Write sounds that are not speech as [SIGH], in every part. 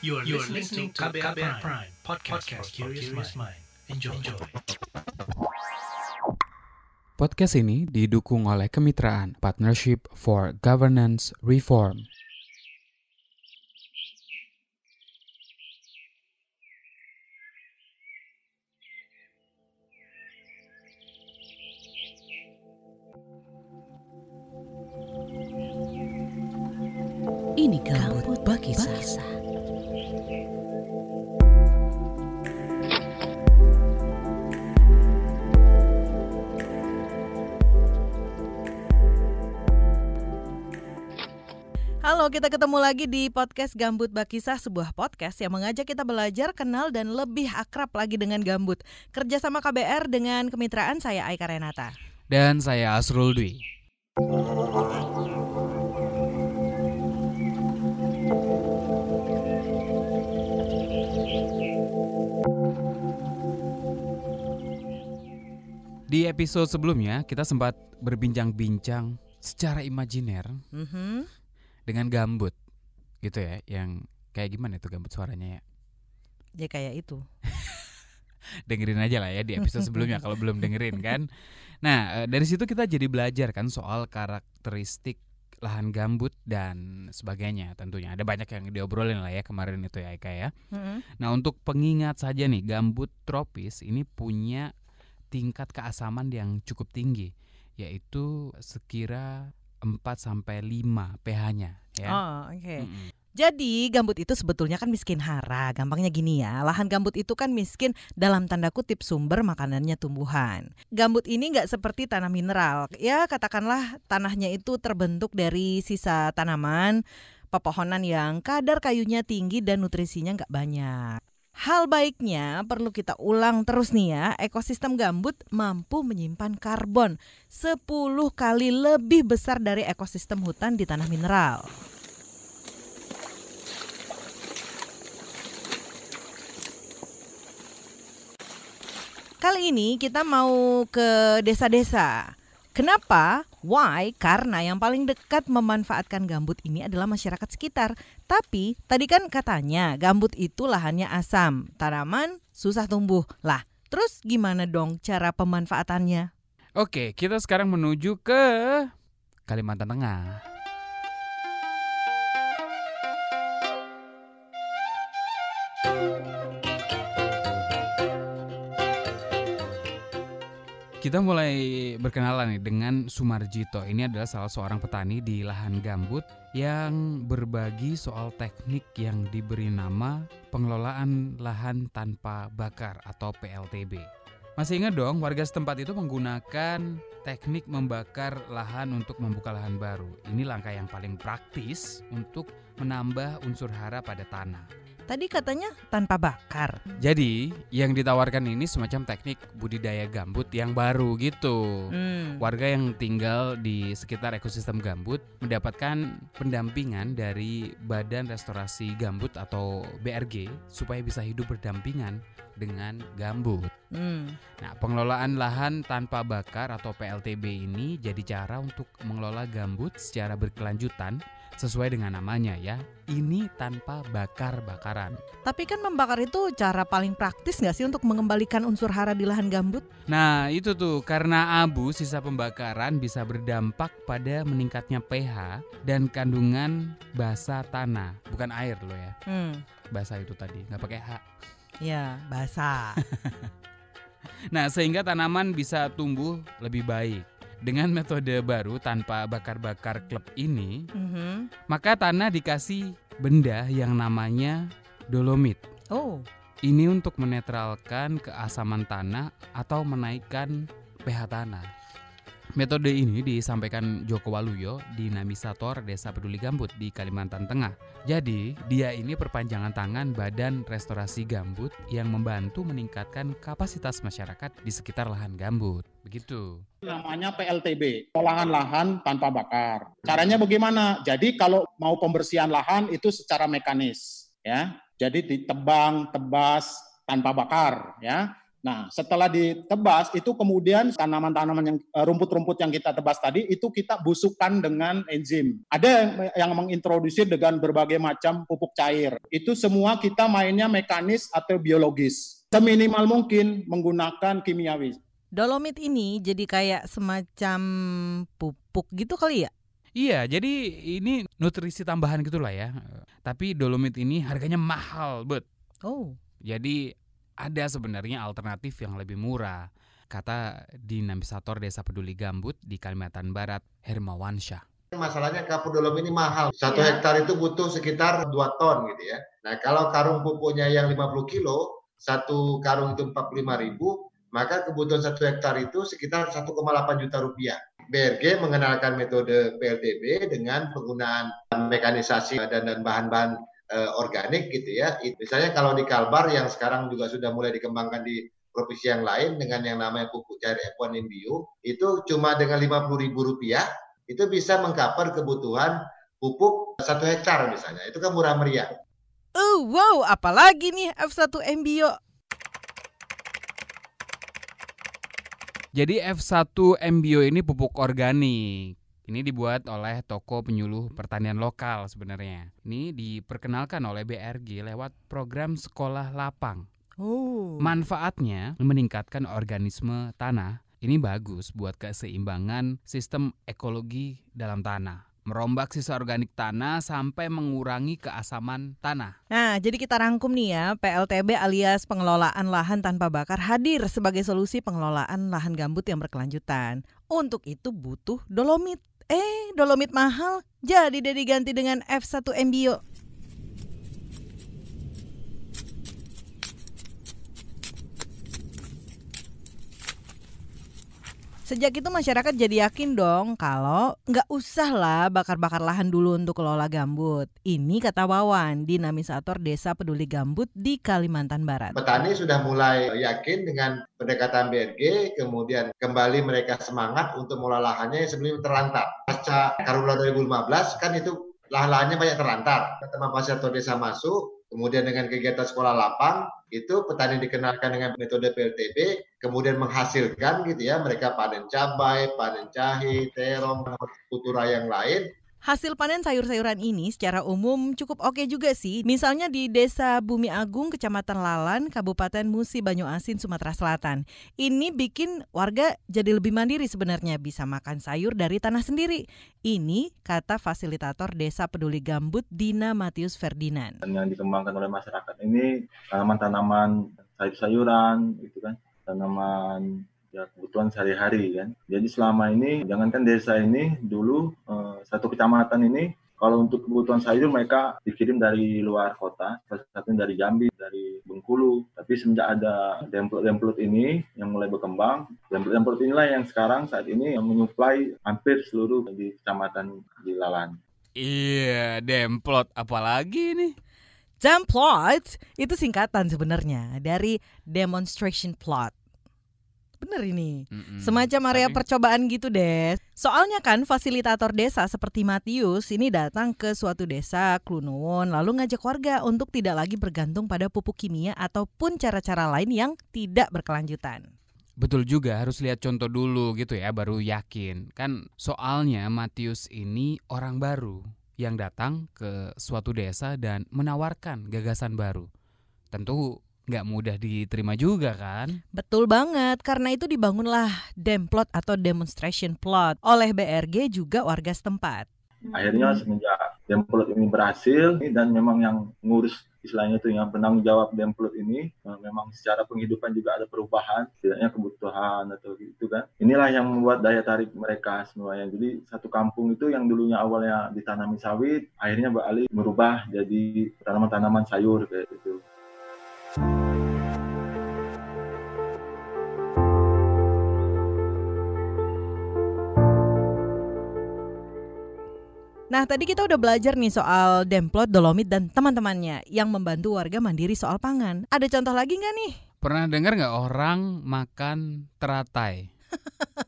You are, you are listening to KBR, KBR Prime, Prime podcast, podcast for curious mind. Enjoy. Enjoy. Podcast ini didukung oleh kemitraan Partnership for Governance Reform. Ini gambut bagi kisah. Halo, kita ketemu lagi di podcast Gambut Bakisah, sebuah podcast yang mengajak kita belajar, kenal, dan lebih akrab lagi dengan gambut. Kerja sama KBR dengan kemitraan saya Aika Renata. Dan saya Asrul Dwi. Di episode sebelumnya kita sempat berbincang-bincang secara imajiner Mm -hmm. Dengan gambut, gitu ya, yang kayak gimana itu gambut suaranya ya? Ya kayak itu. [LAUGHS] dengerin aja lah ya di episode sebelumnya kalau belum dengerin kan. Nah eh, dari situ kita jadi belajar kan soal karakteristik lahan gambut dan sebagainya tentunya ada banyak yang diobrolin lah ya kemarin itu ya Eka ya. Mm -hmm. Nah untuk pengingat saja nih gambut tropis ini punya tingkat keasaman yang cukup tinggi yaitu sekira 4 sampai 5 pH-nya ya. Oh, oke. Mm-mm. Jadi gambut itu sebetulnya kan miskin hara. Gampangnya gini ya, lahan gambut itu kan miskin dalam tanda kutip sumber makanannya tumbuhan. Gambut ini nggak seperti tanah mineral. Ya katakanlah tanahnya itu terbentuk dari sisa tanaman, pepohonan yang kadar kayunya tinggi dan nutrisinya nggak banyak. Hal baiknya perlu kita ulang terus nih ya, ekosistem gambut mampu menyimpan karbon 10 kali lebih besar dari ekosistem hutan di tanah mineral. Kali ini kita mau ke desa-desa. Kenapa? Why? Karena yang paling dekat memanfaatkan gambut ini adalah masyarakat sekitar. Tapi tadi kan katanya gambut itu lahannya asam, tanaman susah tumbuh. Lah, terus gimana dong cara pemanfaatannya? Oke, kita sekarang menuju ke Kalimantan Tengah. Kita mulai berkenalan nih dengan Sumarjito. Ini adalah salah seorang petani di lahan gambut yang berbagi soal teknik yang diberi nama pengelolaan lahan tanpa bakar atau PLTB. Masih ingat dong, warga setempat itu menggunakan teknik membakar lahan untuk membuka lahan baru. Ini langkah yang paling praktis untuk menambah unsur hara pada tanah. Tadi katanya tanpa bakar. Jadi, yang ditawarkan ini semacam teknik budidaya gambut yang baru gitu. Hmm. Warga yang tinggal di sekitar ekosistem gambut mendapatkan pendampingan dari Badan Restorasi Gambut atau BRG supaya bisa hidup berdampingan dengan gambut. Hmm. Nah, pengelolaan lahan tanpa bakar atau PLTB ini jadi cara untuk mengelola gambut secara berkelanjutan sesuai dengan namanya ya. Ini tanpa bakar-bakaran. Tapi kan membakar itu cara paling praktis nggak sih untuk mengembalikan unsur hara di lahan gambut? Nah, itu tuh karena abu sisa pembakaran bisa berdampak pada meningkatnya pH dan kandungan basa tanah, bukan air loh ya. Hmm. Basa itu tadi, nggak pakai H. Ya, basah. [LAUGHS] Nah, sehingga tanaman bisa tumbuh lebih baik. Dengan metode baru tanpa bakar-bakar klep ini, Mhm. maka tanah dikasih benda yang namanya dolomit. Oh, Ini untuk menetralkan keasaman tanah atau menaikkan pH tanah. Metode ini disampaikan Joko Waluyo, dinamisator Desa Peduli Gambut di Kalimantan Tengah. Jadi, dia ini perpanjangan tangan Badan Restorasi Gambut yang membantu meningkatkan kapasitas masyarakat di sekitar lahan gambut. Begitu. namanya PLTB, pengolahan lahan tanpa bakar. Caranya bagaimana? Jadi kalau mau pembersihan lahan itu secara mekanis, ya. Jadi ditebang, tebas tanpa bakar, ya. Nah, setelah ditebas itu kemudian tanaman-tanaman yang eh, rumput-rumput yang kita tebas tadi itu kita busukkan dengan enzim. Ada yang, yang mengintroduksi dengan berbagai macam pupuk cair. Itu semua kita mainnya mekanis atau biologis. Seminimal mungkin menggunakan kimiawi. Dolomit ini jadi kayak semacam pupuk gitu kali ya? Iya, jadi ini nutrisi tambahan gitulah ya. Tapi dolomit ini harganya mahal, bet. Oh. Jadi ada sebenarnya alternatif yang lebih murah, kata dinamisator Desa Peduli Gambut di Kalimantan Barat, Hermawansyah. Masalahnya kapur dolom ini mahal. Satu ya. hektar itu butuh sekitar 2 ton gitu ya. Nah kalau karung pupuknya yang 50 kilo, satu karung itu 45 ribu, maka kebutuhan satu hektar itu sekitar 1,8 juta rupiah. BRG mengenalkan metode PLTB dengan penggunaan mekanisasi dan bahan-bahan uh, organik gitu ya. Misalnya kalau di Kalbar yang sekarang juga sudah mulai dikembangkan di provinsi yang lain dengan yang namanya pupuk cair F1 Inbio itu cuma dengan lima puluh ribu rupiah itu bisa mengcover kebutuhan pupuk satu hektar misalnya. Itu kan murah meriah. Oh wow, apalagi nih F1 Embio? Jadi F1 Embio ini pupuk organik. Ini dibuat oleh toko penyuluh pertanian lokal sebenarnya. Ini diperkenalkan oleh BRG lewat program sekolah lapang. Oh. Manfaatnya meningkatkan organisme tanah. Ini bagus buat keseimbangan sistem ekologi dalam tanah merombak sisa organik tanah sampai mengurangi keasaman tanah. Nah, jadi kita rangkum nih ya, PLTB alias pengelolaan lahan tanpa bakar hadir sebagai solusi pengelolaan lahan gambut yang berkelanjutan. Untuk itu butuh dolomit. Eh, dolomit mahal, jadi deh diganti dengan F1 Embio. Sejak itu masyarakat jadi yakin dong kalau nggak usah lah bakar-bakar lahan dulu untuk kelola gambut. Ini kata Wawan, dinamisator Desa Peduli Gambut di Kalimantan Barat. Petani sudah mulai yakin dengan pendekatan BRG, kemudian kembali mereka semangat untuk mengelola lahannya yang sebelum terlantar. Pasca Karula 2015 kan itu lahan-lahannya banyak terlantar. Teman pasar desa masuk, Kemudian dengan kegiatan sekolah lapang itu petani dikenalkan dengan metode PLTB, kemudian menghasilkan gitu ya, mereka panen cabai, panen jahe, terong, kultura yang lain Hasil panen sayur-sayuran ini secara umum cukup oke juga sih. Misalnya di Desa Bumi Agung, Kecamatan Lalan, Kabupaten Musi Banyuasin, Sumatera Selatan. Ini bikin warga jadi lebih mandiri sebenarnya bisa makan sayur dari tanah sendiri. Ini kata fasilitator Desa Peduli Gambut Dina Matius Ferdinand. Yang dikembangkan oleh masyarakat ini tanaman-tanaman sayur-sayuran, itu kan, tanaman ya kebutuhan sehari-hari kan. Jadi selama ini jangankan desa ini dulu eh, satu kecamatan ini kalau untuk kebutuhan sayur mereka dikirim dari luar kota, satunya dari Jambi, dari Bengkulu. Tapi semenjak ada demplot-demplot ini yang mulai berkembang, demplot-demplot inilah yang sekarang saat ini yang menyuplai hampir seluruh di kecamatan di Lalan. Iya, demplot apalagi nih? Demplot itu singkatan sebenarnya dari demonstration plot. Bener ini. Mm-mm. Semacam area Tapi... percobaan gitu deh. Soalnya kan fasilitator desa seperti Matius ini datang ke suatu desa Klunuwon lalu ngajak warga untuk tidak lagi bergantung pada pupuk kimia ataupun cara-cara lain yang tidak berkelanjutan. Betul juga harus lihat contoh dulu gitu ya baru yakin. Kan soalnya Matius ini orang baru yang datang ke suatu desa dan menawarkan gagasan baru. Tentu nggak mudah diterima juga kan? Betul banget, karena itu dibangunlah demplot atau demonstration plot oleh BRG juga warga setempat. Akhirnya semenjak demplot ini berhasil dan memang yang ngurus istilahnya itu yang penanggung jawab demplot ini eh, memang secara penghidupan juga ada perubahan tidaknya kebutuhan atau gitu kan inilah yang membuat daya tarik mereka semuanya jadi satu kampung itu yang dulunya awalnya ditanami sawit akhirnya beralih merubah jadi tanaman-tanaman sayur kayak gitu Nah, tadi kita udah belajar nih soal Demplot, Dolomit, dan teman-temannya yang membantu warga mandiri soal pangan. Ada contoh lagi nggak nih? Pernah dengar nggak orang makan teratai?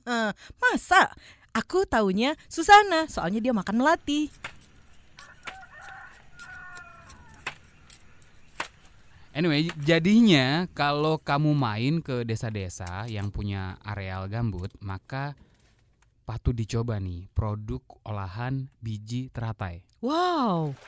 [LAUGHS] Masa? Aku taunya Susana, soalnya dia makan melati. Anyway, jadinya kalau kamu main ke desa-desa yang punya areal gambut, maka patut dicoba nih produk olahan biji teratai. Wow.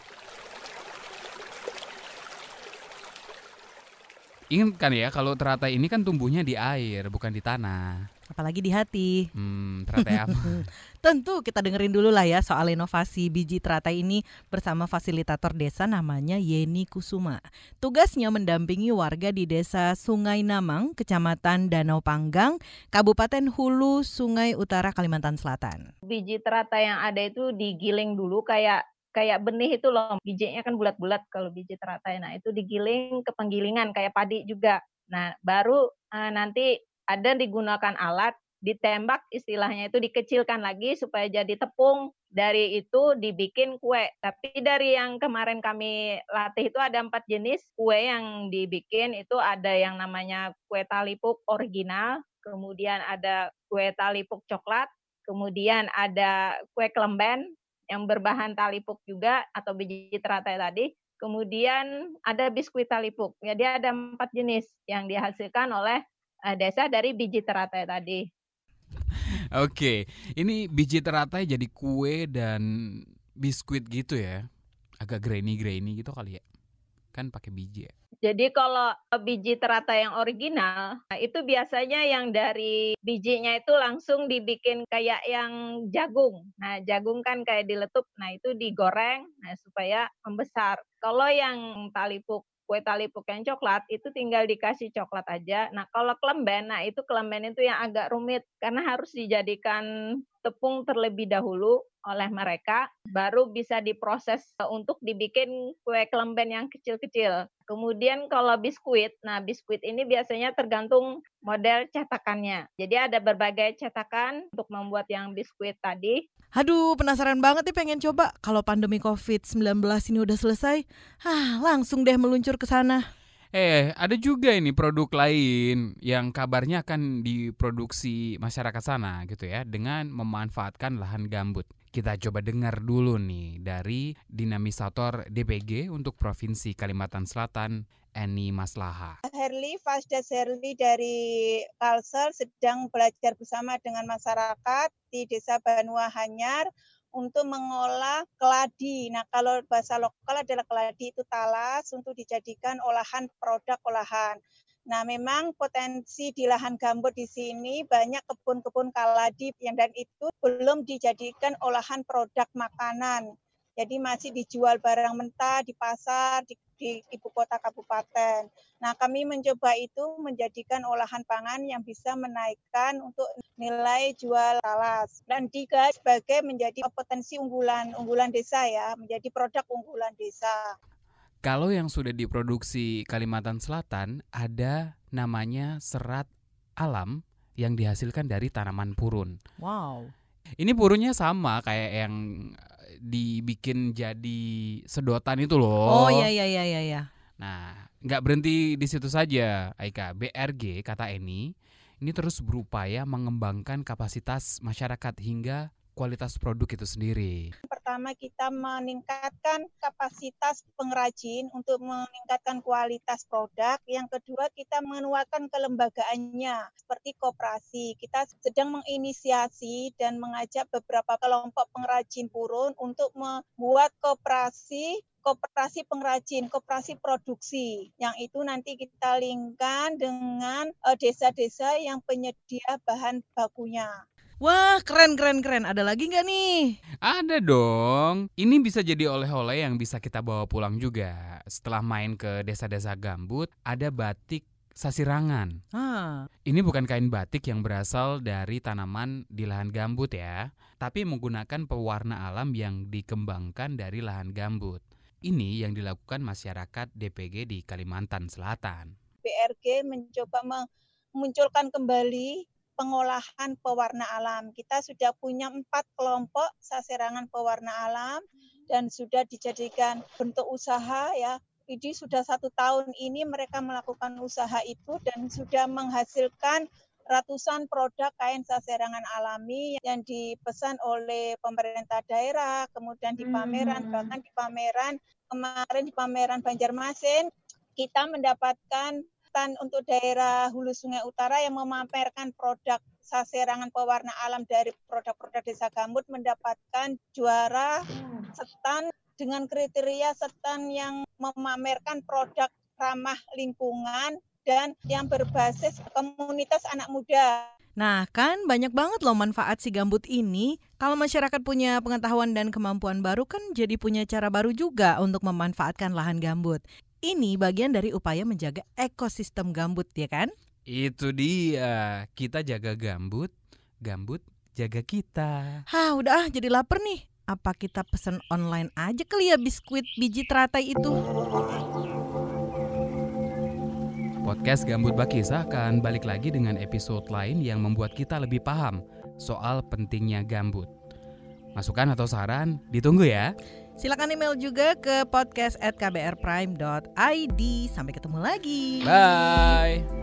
Ingat kan ya, kalau teratai ini kan tumbuhnya di air, bukan di tanah. Apalagi di hati. Hmm, teratai apa? [LAUGHS] Tentu kita dengerin dulu lah ya soal inovasi biji teratai ini bersama fasilitator desa namanya Yeni Kusuma. Tugasnya mendampingi warga di desa Sungai Namang, Kecamatan Danau Panggang, Kabupaten Hulu, Sungai Utara, Kalimantan Selatan. Biji teratai yang ada itu digiling dulu kayak kayak benih itu loh bijinya kan bulat-bulat kalau biji teratai nah itu digiling ke penggilingan kayak padi juga nah baru uh, nanti ada digunakan alat ditembak istilahnya itu dikecilkan lagi supaya jadi tepung dari itu dibikin kue tapi dari yang kemarin kami latih itu ada empat jenis kue yang dibikin itu ada yang namanya kue talipuk original kemudian ada kue talipuk coklat kemudian ada kue kelemben yang berbahan talipuk juga atau biji teratai tadi. Kemudian ada biskuit talipuk. Ya dia ada empat jenis yang dihasilkan oleh uh, desa dari biji teratai tadi. Oke, ini biji teratai jadi kue dan biskuit gitu ya. Agak grainy-grainy gitu kali ya. Kan pakai biji ya. Jadi kalau biji teratai yang original, nah itu biasanya yang dari bijinya itu langsung dibikin kayak yang jagung. Nah, jagung kan kayak diletup, nah itu digoreng nah supaya membesar. Kalau yang talipuk kue talipuk yang coklat itu tinggal dikasih coklat aja. Nah, kalau kelemben, nah itu kelemben itu yang agak rumit karena harus dijadikan tepung terlebih dahulu oleh mereka baru bisa diproses untuk dibikin kue kelemben yang kecil-kecil. Kemudian kalau biskuit, nah biskuit ini biasanya tergantung model cetakannya. Jadi ada berbagai cetakan untuk membuat yang biskuit tadi. Aduh, penasaran banget nih pengen coba. Kalau pandemi COVID-19 ini udah selesai, ah langsung deh meluncur ke sana. Eh, ada juga ini produk lain yang kabarnya akan diproduksi masyarakat sana gitu ya dengan memanfaatkan lahan gambut. Kita coba dengar dulu nih dari dinamisator DPG untuk Provinsi Kalimantan Selatan, Eni Maslaha. Herli Fasdas Herli dari Kalsel sedang belajar bersama dengan masyarakat di Desa Banua Hanyar untuk mengolah keladi. Nah, kalau bahasa lokal adalah keladi itu talas untuk dijadikan olahan produk olahan. Nah, memang potensi di lahan gambut di sini banyak kebun-kebun kaladi yang dan itu belum dijadikan olahan produk makanan. Jadi masih dijual barang mentah di pasar, di, di ibu kota kabupaten. Nah, kami mencoba itu menjadikan olahan pangan yang bisa menaikkan untuk nilai jual talas dan tiga sebagai menjadi potensi unggulan unggulan desa ya, menjadi produk unggulan desa. Kalau yang sudah diproduksi Kalimantan Selatan ada namanya serat alam yang dihasilkan dari tanaman purun. Wow. Ini purunnya sama kayak yang dibikin jadi sedotan itu loh. Oh iya iya iya iya. iya. Nah, nggak berhenti di situ saja, Aika. BRG kata Eni, ini terus berupaya mengembangkan kapasitas masyarakat hingga kualitas produk itu sendiri? Pertama kita meningkatkan kapasitas pengrajin untuk meningkatkan kualitas produk. Yang kedua kita menguatkan kelembagaannya seperti koperasi. Kita sedang menginisiasi dan mengajak beberapa kelompok pengrajin purun untuk membuat koperasi koperasi pengrajin, koperasi produksi. Yang itu nanti kita linkkan dengan eh, desa-desa yang penyedia bahan bakunya. Wah, keren keren keren. Ada lagi nggak nih? Ada dong. Ini bisa jadi oleh-oleh yang bisa kita bawa pulang juga. Setelah main ke desa-desa gambut, ada batik sasirangan. Ah. Ini bukan kain batik yang berasal dari tanaman di lahan gambut ya, tapi menggunakan pewarna alam yang dikembangkan dari lahan gambut. Ini yang dilakukan masyarakat DPG di Kalimantan Selatan. BRG mencoba memunculkan kembali pengolahan pewarna alam. Kita sudah punya empat kelompok saserangan pewarna alam dan sudah dijadikan bentuk usaha ya. Jadi sudah satu tahun ini mereka melakukan usaha itu dan sudah menghasilkan ratusan produk kain saserangan alami yang dipesan oleh pemerintah daerah, kemudian di pameran, hmm. bahkan di pameran kemarin di pameran Banjarmasin kita mendapatkan stand untuk daerah Hulu Sungai Utara yang memamerkan produk saserangan pewarna alam dari produk-produk desa gambut mendapatkan juara stand dengan kriteria stand yang memamerkan produk ramah lingkungan dan yang berbasis komunitas anak muda. Nah, kan banyak banget loh manfaat si gambut ini. Kalau masyarakat punya pengetahuan dan kemampuan baru kan jadi punya cara baru juga untuk memanfaatkan lahan gambut. Ini bagian dari upaya menjaga ekosistem gambut ya kan? Itu dia. Kita jaga gambut, gambut jaga kita. Hah, udah ah jadi lapar nih. Apa kita pesen online aja kali ya biskuit biji teratai itu? Podcast Gambut Bakisa akan balik lagi dengan episode lain yang membuat kita lebih paham soal pentingnya gambut. Masukan atau saran ditunggu ya. Silakan email juga ke podcast@kbrprime.id. Sampai ketemu lagi. Bye.